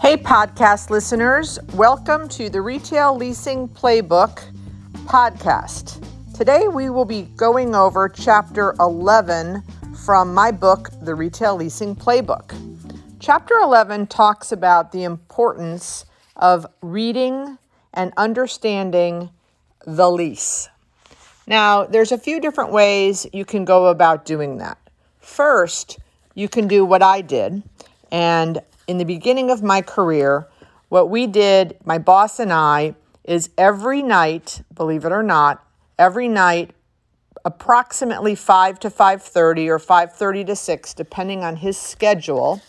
Hey, podcast listeners, welcome to the Retail Leasing Playbook podcast. Today we will be going over chapter 11 from my book, The Retail Leasing Playbook. Chapter 11 talks about the importance of reading and understanding the lease. Now, there's a few different ways you can go about doing that. First, you can do what I did, and in the beginning of my career, what we did, my boss and I, is every night, believe it or not, every night approximately 5 to 5:30 or 5:30 to 6 depending on his schedule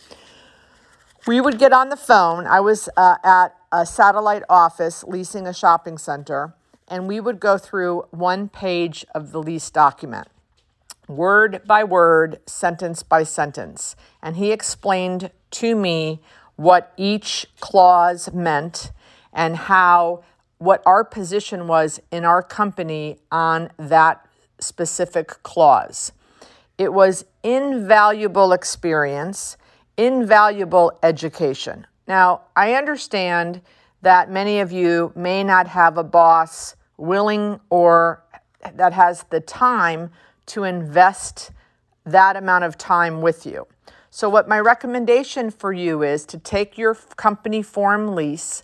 we would get on the phone. I was uh, at a satellite office leasing a shopping center and we would go through one page of the lease document word by word sentence by sentence and he explained to me what each clause meant and how what our position was in our company on that specific clause. It was invaluable experience, invaluable education. Now, I understand that many of you may not have a boss willing or that has the time to invest that amount of time with you. So, what my recommendation for you is to take your company form lease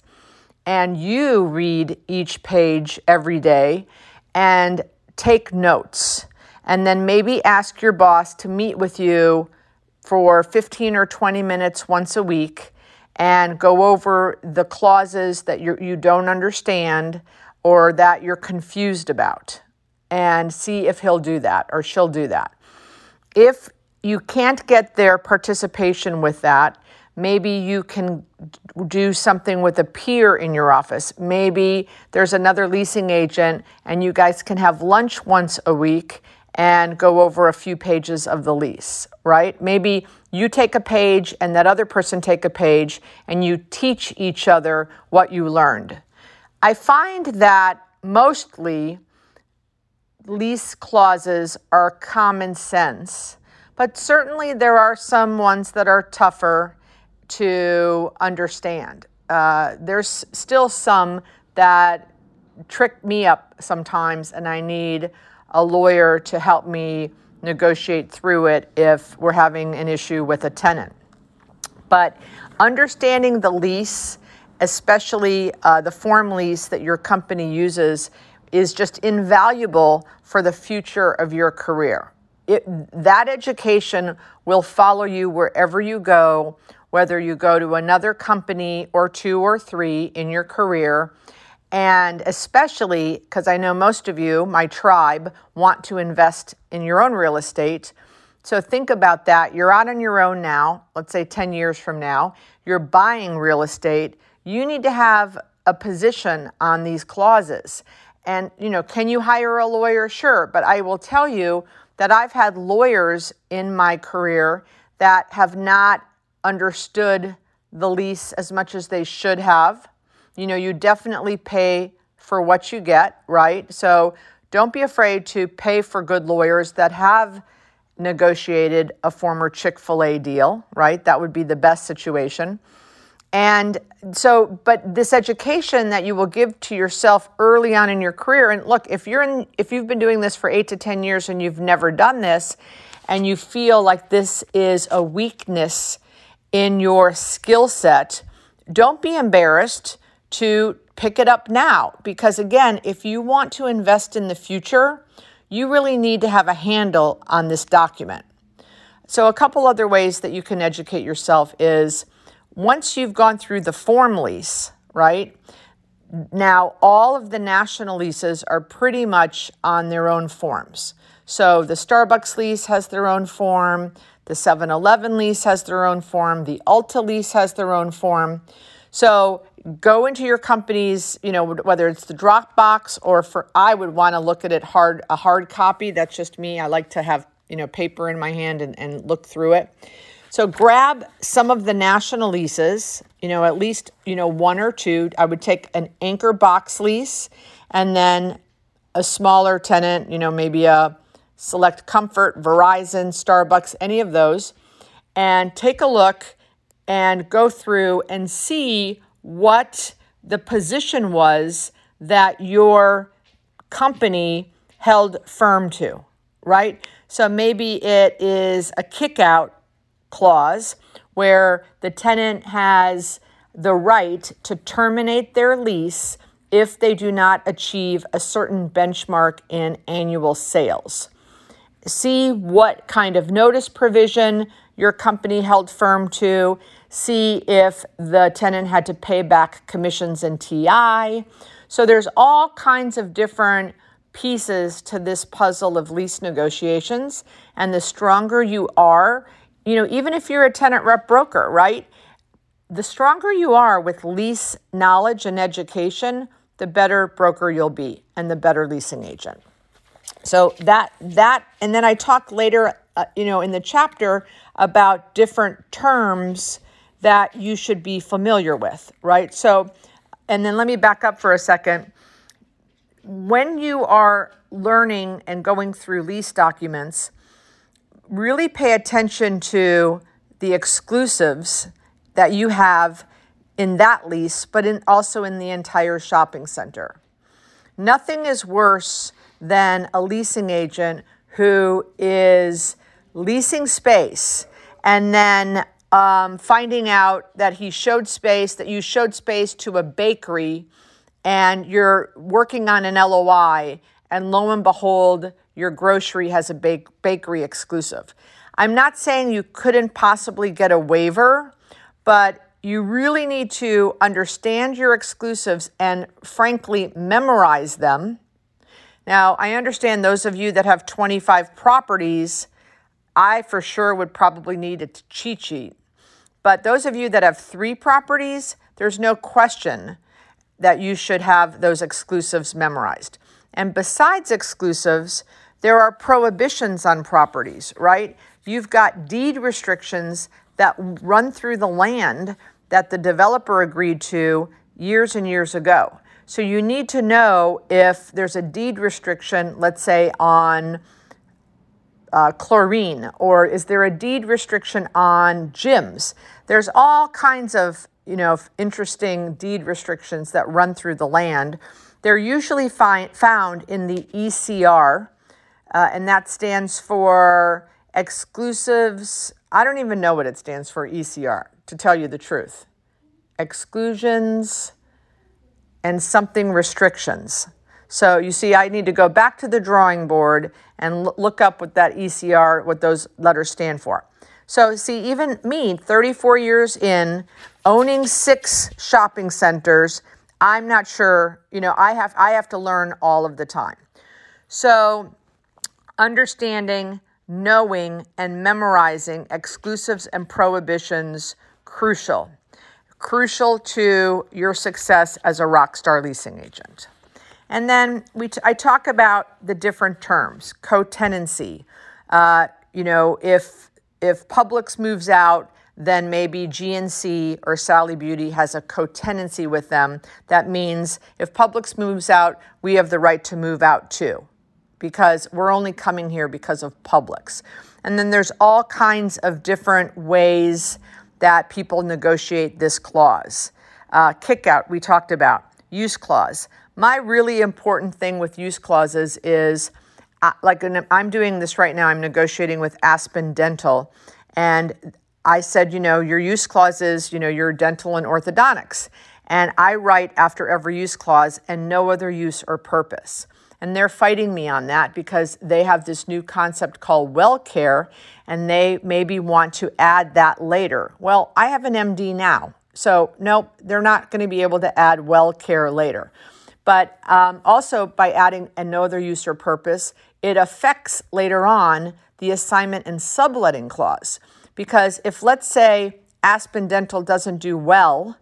and you read each page every day and take notes. And then maybe ask your boss to meet with you for 15 or 20 minutes once a week and go over the clauses that you don't understand or that you're confused about and see if he'll do that or she'll do that. If you can't get their participation with that, maybe you can do something with a peer in your office. Maybe there's another leasing agent and you guys can have lunch once a week and go over a few pages of the lease, right? Maybe you take a page and that other person take a page and you teach each other what you learned. I find that mostly lease clauses are common sense but certainly there are some ones that are tougher to understand. Uh, there's still some that trick me up sometimes, and I need a lawyer to help me negotiate through it if we're having an issue with a tenant. But understanding the lease, especially uh, the form lease that your company uses, is just invaluable for the future of your career it, that education will follow you wherever you go, whether you go to another company or two or three in your career. And especially because I know most of you, my tribe, want to invest in your own real estate. So think about that. You're out on your own now, let's say 10 years from now, you're buying real estate. You need to have a position on these clauses. And, you know, can you hire a lawyer? Sure. But I will tell you, that I've had lawyers in my career that have not understood the lease as much as they should have. You know, you definitely pay for what you get, right? So don't be afraid to pay for good lawyers that have negotiated a former Chick fil A deal, right? That would be the best situation. And so, but this education that you will give to yourself early on in your career, and look, if you're in, if you've been doing this for eight to 10 years and you've never done this, and you feel like this is a weakness in your skill set, don't be embarrassed to pick it up now. Because again, if you want to invest in the future, you really need to have a handle on this document. So, a couple other ways that you can educate yourself is once you've gone through the form lease, right? Now, all of the national leases are pretty much on their own forms. So the Starbucks lease has their own form, the 7 Eleven lease has their own form, the Ulta lease has their own form. So go into your company's, you know, whether it's the Dropbox or for I would want to look at it hard a hard copy. That's just me. I like to have, you know, paper in my hand and, and look through it. So grab some of the national leases, you know, at least, you know, one or two. I would take an anchor box lease and then a smaller tenant, you know, maybe a Select Comfort, Verizon, Starbucks, any of those, and take a look and go through and see what the position was that your company held firm to, right? So maybe it is a kick out clause where the tenant has the right to terminate their lease if they do not achieve a certain benchmark in annual sales. See what kind of notice provision your company held firm to. See if the tenant had to pay back commissions and TI. So there's all kinds of different pieces to this puzzle of lease negotiations. And the stronger you are, you know, even if you're a tenant rep broker, right? The stronger you are with lease knowledge and education, the better broker you'll be and the better leasing agent. So that that and then I talk later uh, you know in the chapter about different terms that you should be familiar with, right? So and then let me back up for a second. When you are learning and going through lease documents, really pay attention to the exclusives that you have in that lease, but in, also in the entire shopping center. Nothing is worse than a leasing agent who is leasing space and then um, finding out that he showed space, that you showed space to a bakery, and you're working on an LOI, and lo and behold, your grocery has a bake- bakery exclusive. I'm not saying you couldn't possibly get a waiver, but you really need to understand your exclusives and, frankly, memorize them. Now, I understand those of you that have 25 properties, I for sure would probably need a cheat sheet. But those of you that have three properties, there's no question that you should have those exclusives memorized. And besides exclusives, there are prohibitions on properties, right? You've got deed restrictions that run through the land that the developer agreed to years and years ago. So you need to know if there's a deed restriction, let's say on uh, chlorine, or is there a deed restriction on gyms? There's all kinds of you know interesting deed restrictions that run through the land. They're usually fi- found in the ECR, uh, and that stands for exclusives. I don't even know what it stands for, ECR to tell you the truth. Exclusions and something restrictions. So you see, I need to go back to the drawing board and look up what that ECR, what those letters stand for. So see, even me, 34 years in, owning six shopping centers, I'm not sure, you know, I have I have to learn all of the time. So understanding, knowing, and memorizing exclusives and prohibitions crucial. Crucial to your success as a rock star leasing agent. And then we t- I talk about the different terms, co-tenancy. Uh, you know, if if Publix moves out, then maybe GNC or Sally Beauty has a co-tenancy with them. That means if Publix moves out, we have the right to move out too, because we're only coming here because of Publix. And then there's all kinds of different ways that people negotiate this clause. Uh, kickout, we talked about. Use clause. My really important thing with use clauses is uh, like I'm doing this right now, I'm negotiating with Aspen Dental. And I said, you know, your use clauses, you know, your dental and orthodontics. And I write after every use clause and no other use or purpose. And they're fighting me on that because they have this new concept called well care and they maybe want to add that later. Well, I have an MD now. So, nope, they're not going to be able to add well care later. But um, also, by adding a no other use or purpose, it affects later on the assignment and subletting clause. Because if, let's say, Aspen Dental doesn't do well,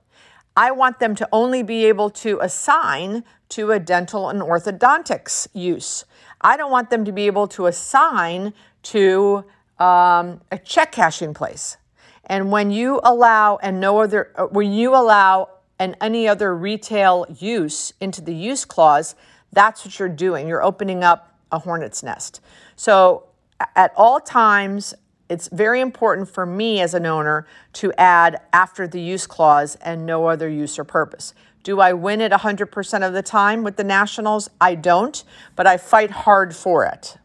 I want them to only be able to assign to a dental and orthodontics use. I don't want them to be able to assign to um, a check cashing place. And when you allow and no other, uh, when you allow and any other retail use into the use clause, that's what you're doing. You're opening up a hornet's nest. So at all times, it's very important for me as an owner to add after the use clause and no other use or purpose. Do I win it 100% of the time with the Nationals? I don't, but I fight hard for it.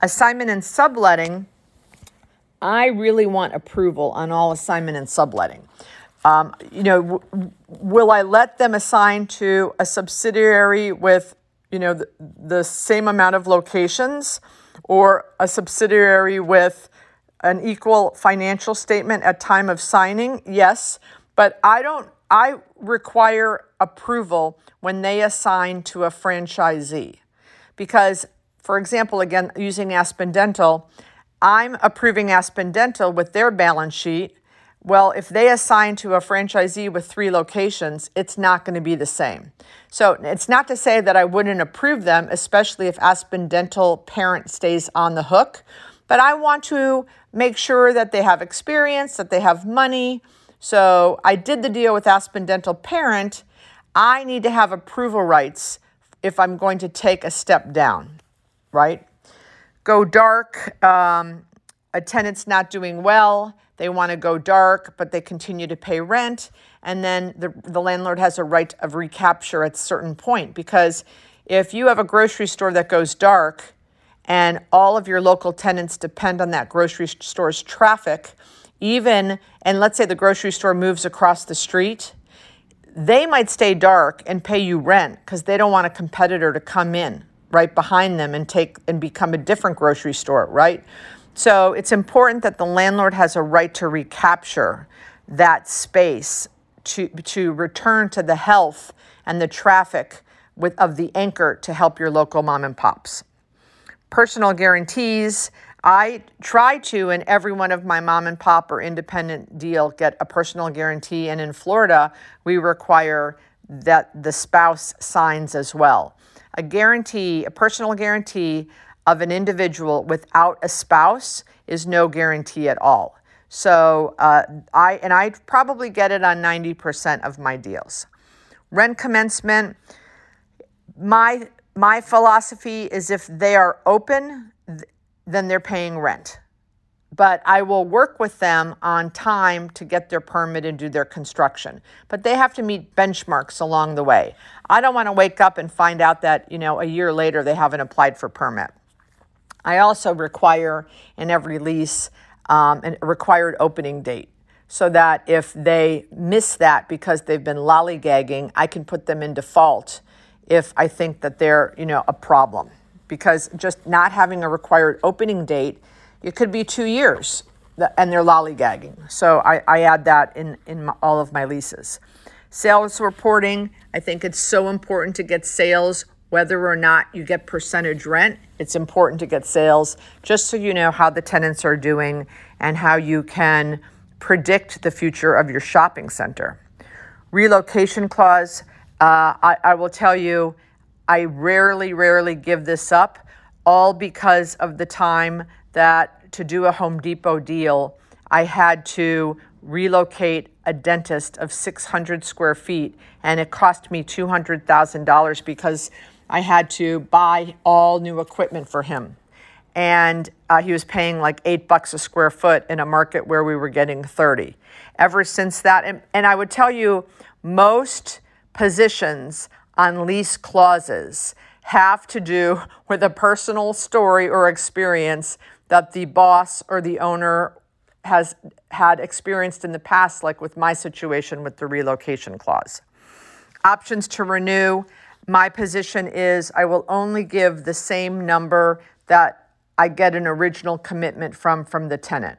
Assignment and subletting, I really want approval on all assignment and subletting. Um, you know, w- will I let them assign to a subsidiary with, you know, the, the same amount of locations or a subsidiary with an equal financial statement at time of signing? Yes, but I don't I require approval when they assign to a franchisee. Because for example, again using Aspen Dental, I'm approving Aspen Dental with their balance sheet well, if they assign to a franchisee with three locations, it's not going to be the same. So it's not to say that I wouldn't approve them, especially if Aspen Dental parent stays on the hook, but I want to make sure that they have experience, that they have money. So I did the deal with Aspen Dental parent. I need to have approval rights if I'm going to take a step down, right? Go dark. Um, a tenant's not doing well they want to go dark, but they continue to pay rent. And then the, the landlord has a right of recapture at a certain point. Because if you have a grocery store that goes dark and all of your local tenants depend on that grocery store's traffic, even, and let's say the grocery store moves across the street, they might stay dark and pay you rent because they don't want a competitor to come in right behind them and take and become a different grocery store, right? So it's important that the landlord has a right to recapture that space to, to return to the health and the traffic with, of the anchor to help your local mom and pops. Personal guarantees. I try to, in every one of my mom and pop or independent deal, get a personal guarantee. And in Florida, we require that the spouse signs as well. A guarantee, a personal guarantee of an individual without a spouse is no guarantee at all. So uh, I and I probably get it on 90% of my deals. Rent commencement. My my philosophy is if they are open, then they're paying rent. But I will work with them on time to get their permit and do their construction. But they have to meet benchmarks along the way. I don't want to wake up and find out that, you know, a year later they haven't applied for permit. I also require in every lease um, a required opening date so that if they miss that because they've been lollygagging, I can put them in default if I think that they're, you know, a problem. Because just not having a required opening date, it could be two years and they're lollygagging. So I, I add that in, in my, all of my leases. Sales reporting, I think it's so important to get sales whether or not you get percentage rent, it's important to get sales just so you know how the tenants are doing and how you can predict the future of your shopping center. Relocation clause, uh, I, I will tell you, I rarely, rarely give this up, all because of the time that to do a Home Depot deal, I had to relocate a dentist of 600 square feet, and it cost me $200,000 because I had to buy all new equipment for him. And uh, he was paying like eight bucks a square foot in a market where we were getting 30. Ever since that, and, and I would tell you, most positions on lease clauses have to do with a personal story or experience that the boss or the owner has had experienced in the past, like with my situation with the relocation clause. Options to renew my position is I will only give the same number that I get an original commitment from from the tenant.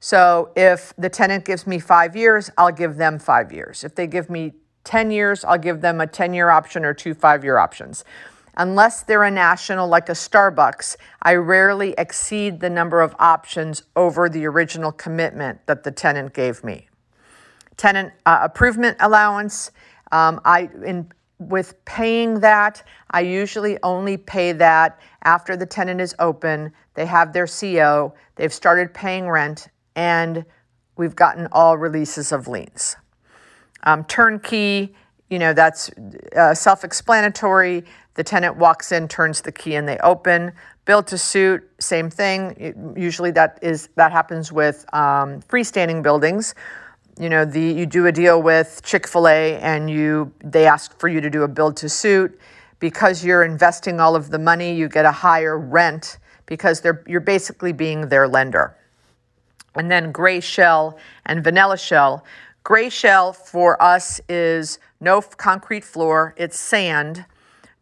So if the tenant gives me five years, I'll give them five years. If they give me 10 years, I'll give them a 10 year option or two five year options. Unless they're a national like a Starbucks, I rarely exceed the number of options over the original commitment that the tenant gave me. Tenant uh, improvement allowance, um, I in with paying that, I usually only pay that after the tenant is open, they have their CO, they've started paying rent, and we've gotten all releases of liens. Um, turnkey, you know, that's uh, self explanatory. The tenant walks in, turns the key, and they open. Build to suit, same thing. Usually that is that happens with um, freestanding buildings. You know, the you do a deal with Chick Fil A, and you they ask for you to do a build to suit because you're investing all of the money. You get a higher rent because they're you're basically being their lender. And then gray shell and vanilla shell. Gray shell for us is no concrete floor, it's sand.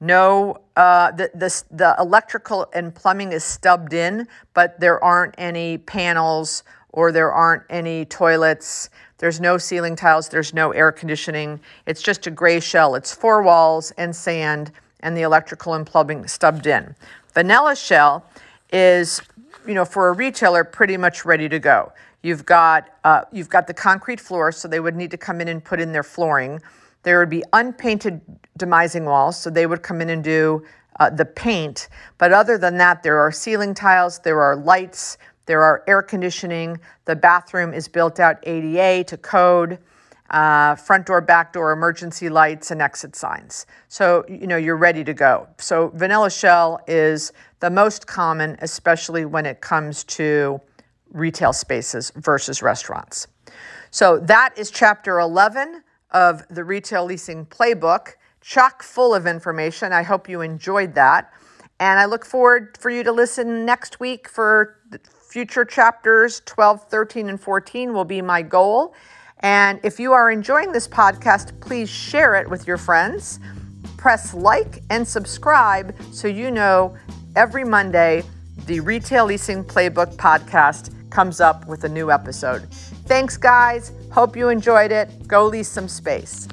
No, uh, the, the, the electrical and plumbing is stubbed in, but there aren't any panels or there aren't any toilets. There's no ceiling tiles, there's no air conditioning. It's just a gray shell. It's four walls and sand, and the electrical and plumbing stubbed in. Vanilla shell is, you know, for a retailer, pretty much ready to go. You've got uh, you've got the concrete floor, so they would need to come in and put in their flooring. There would be unpainted demising walls, so they would come in and do uh, the paint. But other than that, there are ceiling tiles, there are lights, there are air conditioning. The bathroom is built out ADA to code. Uh, front door, back door, emergency lights, and exit signs. So, you know, you're ready to go. So, vanilla shell is the most common, especially when it comes to retail spaces versus restaurants. So, that is chapter 11 of the Retail Leasing Playbook, chock full of information. I hope you enjoyed that. And I look forward for you to listen next week for future chapters 12, 13, and 14 will be my goal. And if you are enjoying this podcast, please share it with your friends. Press like and subscribe so you know every Monday the Retail Leasing Playbook podcast comes up with a new episode. Thanks, guys. Hope you enjoyed it. Go lease some space.